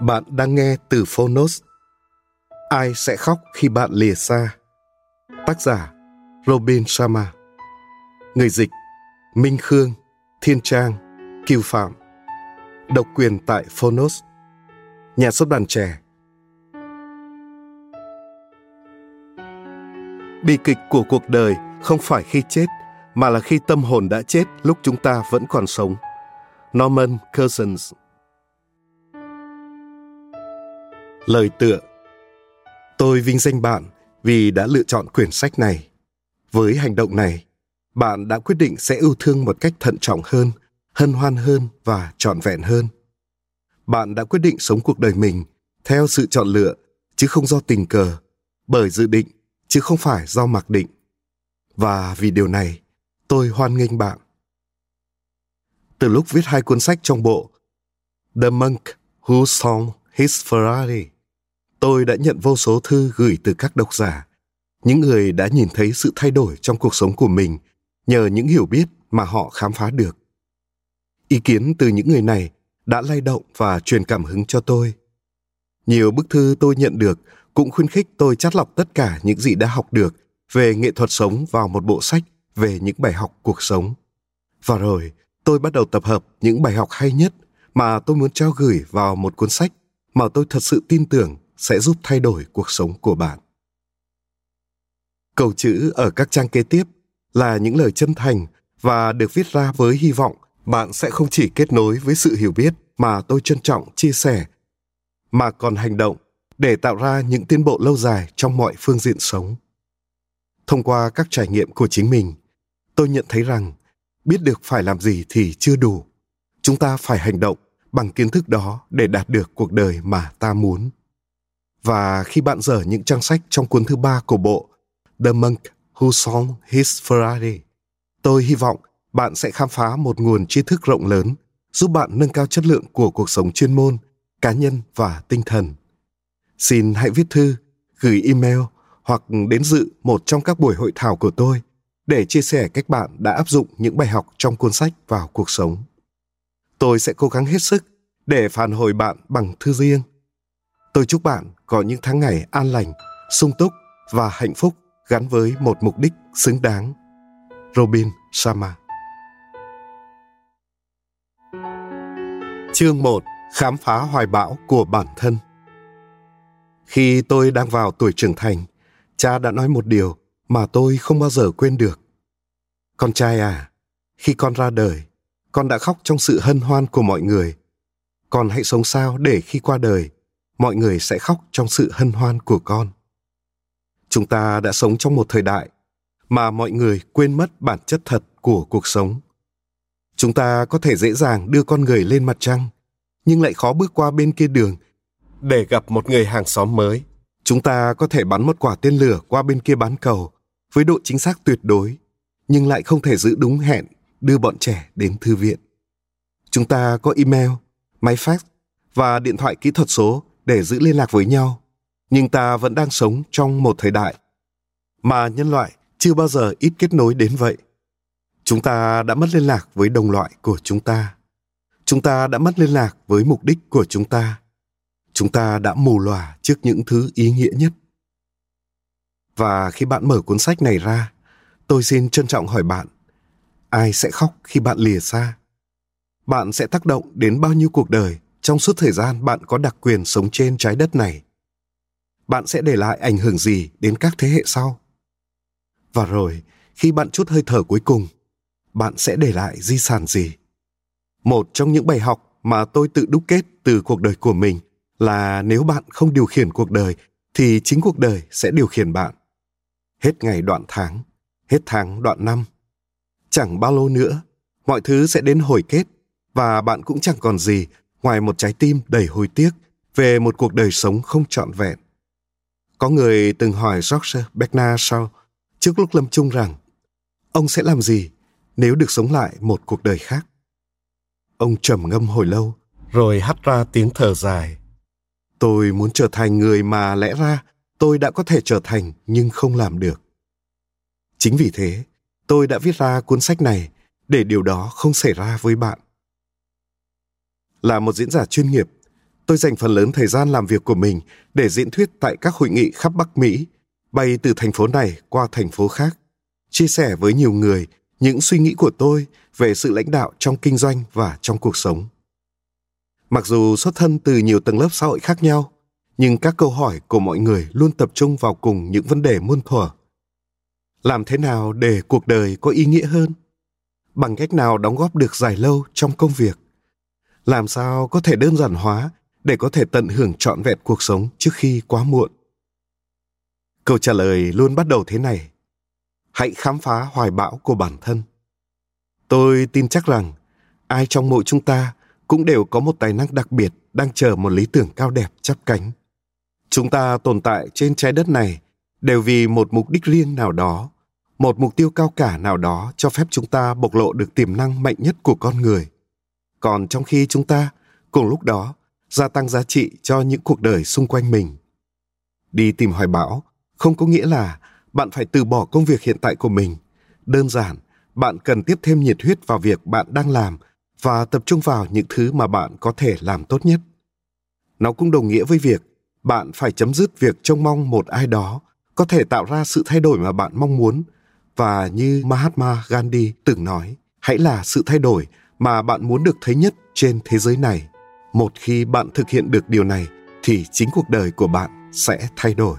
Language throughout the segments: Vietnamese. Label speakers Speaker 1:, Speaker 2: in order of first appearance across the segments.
Speaker 1: Bạn đang nghe từ Phonos. Ai sẽ khóc khi bạn lìa xa? Tác giả Robin Sharma. Người dịch Minh Khương, Thiên Trang, Kiều Phạm. Độc quyền tại Phonos. Nhà xuất bản trẻ. Bi kịch của cuộc đời không phải khi chết, mà là khi tâm hồn đã chết lúc chúng ta vẫn còn sống. Norman Cousins Lời tựa Tôi vinh danh bạn vì đã lựa chọn quyển sách này. Với hành động này, bạn đã quyết định sẽ yêu thương một cách thận trọng hơn, hân hoan hơn và trọn vẹn hơn. Bạn đã quyết định sống cuộc đời mình theo sự chọn lựa chứ không do tình cờ, bởi dự định chứ không phải do mặc định. Và vì điều này, tôi hoan nghênh bạn. Từ lúc viết hai cuốn sách trong bộ The Monk Who Sold His Ferrari tôi đã nhận vô số thư gửi từ các độc giả. Những người đã nhìn thấy sự thay đổi trong cuộc sống của mình nhờ những hiểu biết mà họ khám phá được. Ý kiến từ những người này đã lay động và truyền cảm hứng cho tôi. Nhiều bức thư tôi nhận được cũng khuyến khích tôi chắt lọc tất cả những gì đã học được về nghệ thuật sống vào một bộ sách về những bài học cuộc sống. Và rồi, tôi bắt đầu tập hợp những bài học hay nhất mà tôi muốn trao gửi vào một cuốn sách mà tôi thật sự tin tưởng sẽ giúp thay đổi cuộc sống của bạn. Câu chữ ở các trang kế tiếp là những lời chân thành và được viết ra với hy vọng bạn sẽ không chỉ kết nối với sự hiểu biết mà tôi trân trọng chia sẻ, mà còn hành động để tạo ra những tiến bộ lâu dài trong mọi phương diện sống. Thông qua các trải nghiệm của chính mình, tôi nhận thấy rằng biết được phải làm gì thì chưa đủ. Chúng ta phải hành động bằng kiến thức đó để đạt được cuộc đời mà ta muốn và khi bạn dở những trang sách trong cuốn thứ ba của bộ The Monk Who Sold His Ferrari, tôi hy vọng bạn sẽ khám phá một nguồn tri thức rộng lớn giúp bạn nâng cao chất lượng của cuộc sống chuyên môn, cá nhân và tinh thần. Xin hãy viết thư, gửi email hoặc đến dự một trong các buổi hội thảo của tôi để chia sẻ cách bạn đã áp dụng những bài học trong cuốn sách vào cuộc sống. Tôi sẽ cố gắng hết sức để phản hồi bạn bằng thư riêng. Tôi chúc bạn có những tháng ngày an lành, sung túc và hạnh phúc gắn với một mục đích xứng đáng. Robin Sharma Chương 1 Khám phá hoài bão của bản thân Khi tôi đang vào tuổi trưởng thành, cha đã nói một điều mà tôi không bao giờ quên được. Con trai à, khi con ra đời, con đã khóc trong sự hân hoan của mọi người. Con hãy sống sao để khi qua đời, mọi người sẽ khóc trong sự hân hoan của con. Chúng ta đã sống trong một thời đại mà mọi người quên mất bản chất thật của cuộc sống. Chúng ta có thể dễ dàng đưa con người lên mặt trăng, nhưng lại khó bước qua bên kia đường để gặp một người hàng xóm mới. Chúng ta có thể bắn một quả tên lửa qua bên kia bán cầu với độ chính xác tuyệt đối, nhưng lại không thể giữ đúng hẹn đưa bọn trẻ đến thư viện. Chúng ta có email, máy fax và điện thoại kỹ thuật số để giữ liên lạc với nhau. Nhưng ta vẫn đang sống trong một thời đại mà nhân loại chưa bao giờ ít kết nối đến vậy. Chúng ta đã mất liên lạc với đồng loại của chúng ta. Chúng ta đã mất liên lạc với mục đích của chúng ta. Chúng ta đã mù lòa trước những thứ ý nghĩa nhất. Và khi bạn mở cuốn sách này ra, tôi xin trân trọng hỏi bạn, ai sẽ khóc khi bạn lìa xa? Bạn sẽ tác động đến bao nhiêu cuộc đời trong suốt thời gian bạn có đặc quyền sống trên trái đất này, bạn sẽ để lại ảnh hưởng gì đến các thế hệ sau? Và rồi, khi bạn chút hơi thở cuối cùng, bạn sẽ để lại di sản gì? Một trong những bài học mà tôi tự đúc kết từ cuộc đời của mình là nếu bạn không điều khiển cuộc đời, thì chính cuộc đời sẽ điều khiển bạn. Hết ngày đoạn tháng, hết tháng đoạn năm, chẳng bao lâu nữa, mọi thứ sẽ đến hồi kết và bạn cũng chẳng còn gì ngoài một trái tim đầy hối tiếc về một cuộc đời sống không trọn vẹn. Có người từng hỏi George Bernard Shaw trước lúc lâm chung rằng, ông sẽ làm gì nếu được sống lại một cuộc đời khác? Ông trầm ngâm hồi lâu, rồi hắt ra tiếng thở dài. Tôi muốn trở thành người mà lẽ ra tôi đã có thể trở thành nhưng không làm được. Chính vì thế, tôi đã viết ra cuốn sách này để điều đó không xảy ra với bạn là một diễn giả chuyên nghiệp. Tôi dành phần lớn thời gian làm việc của mình để diễn thuyết tại các hội nghị khắp bắc mỹ, bay từ thành phố này qua thành phố khác, chia sẻ với nhiều người những suy nghĩ của tôi về sự lãnh đạo trong kinh doanh và trong cuộc sống. Mặc dù xuất thân từ nhiều tầng lớp xã hội khác nhau, nhưng các câu hỏi của mọi người luôn tập trung vào cùng những vấn đề muôn thuở. Làm thế nào để cuộc đời có ý nghĩa hơn? Bằng cách nào đóng góp được dài lâu trong công việc? Làm sao có thể đơn giản hóa để có thể tận hưởng trọn vẹn cuộc sống trước khi quá muộn? Câu trả lời luôn bắt đầu thế này. Hãy khám phá hoài bão của bản thân. Tôi tin chắc rằng ai trong mỗi chúng ta cũng đều có một tài năng đặc biệt đang chờ một lý tưởng cao đẹp chắp cánh. Chúng ta tồn tại trên trái đất này đều vì một mục đích riêng nào đó, một mục tiêu cao cả nào đó cho phép chúng ta bộc lộ được tiềm năng mạnh nhất của con người còn trong khi chúng ta, cùng lúc đó, gia tăng giá trị cho những cuộc đời xung quanh mình. Đi tìm hoài bão không có nghĩa là bạn phải từ bỏ công việc hiện tại của mình. Đơn giản, bạn cần tiếp thêm nhiệt huyết vào việc bạn đang làm và tập trung vào những thứ mà bạn có thể làm tốt nhất. Nó cũng đồng nghĩa với việc bạn phải chấm dứt việc trông mong một ai đó có thể tạo ra sự thay đổi mà bạn mong muốn. Và như mahatma gandhi từng nói, hãy là sự thay đổi mà bạn muốn được thấy nhất trên thế giới này một khi bạn thực hiện được điều này thì chính cuộc đời của bạn sẽ thay đổi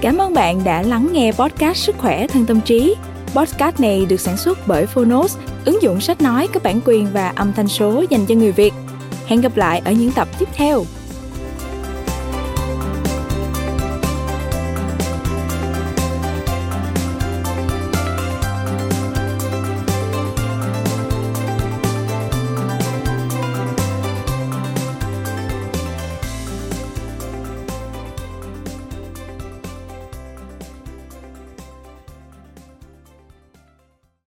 Speaker 2: Cảm ơn bạn đã lắng nghe podcast Sức khỏe thân tâm trí. Podcast này được sản xuất bởi Phonos, ứng dụng sách nói có bản quyền và âm thanh số dành cho người Việt. Hẹn gặp lại ở những tập tiếp theo.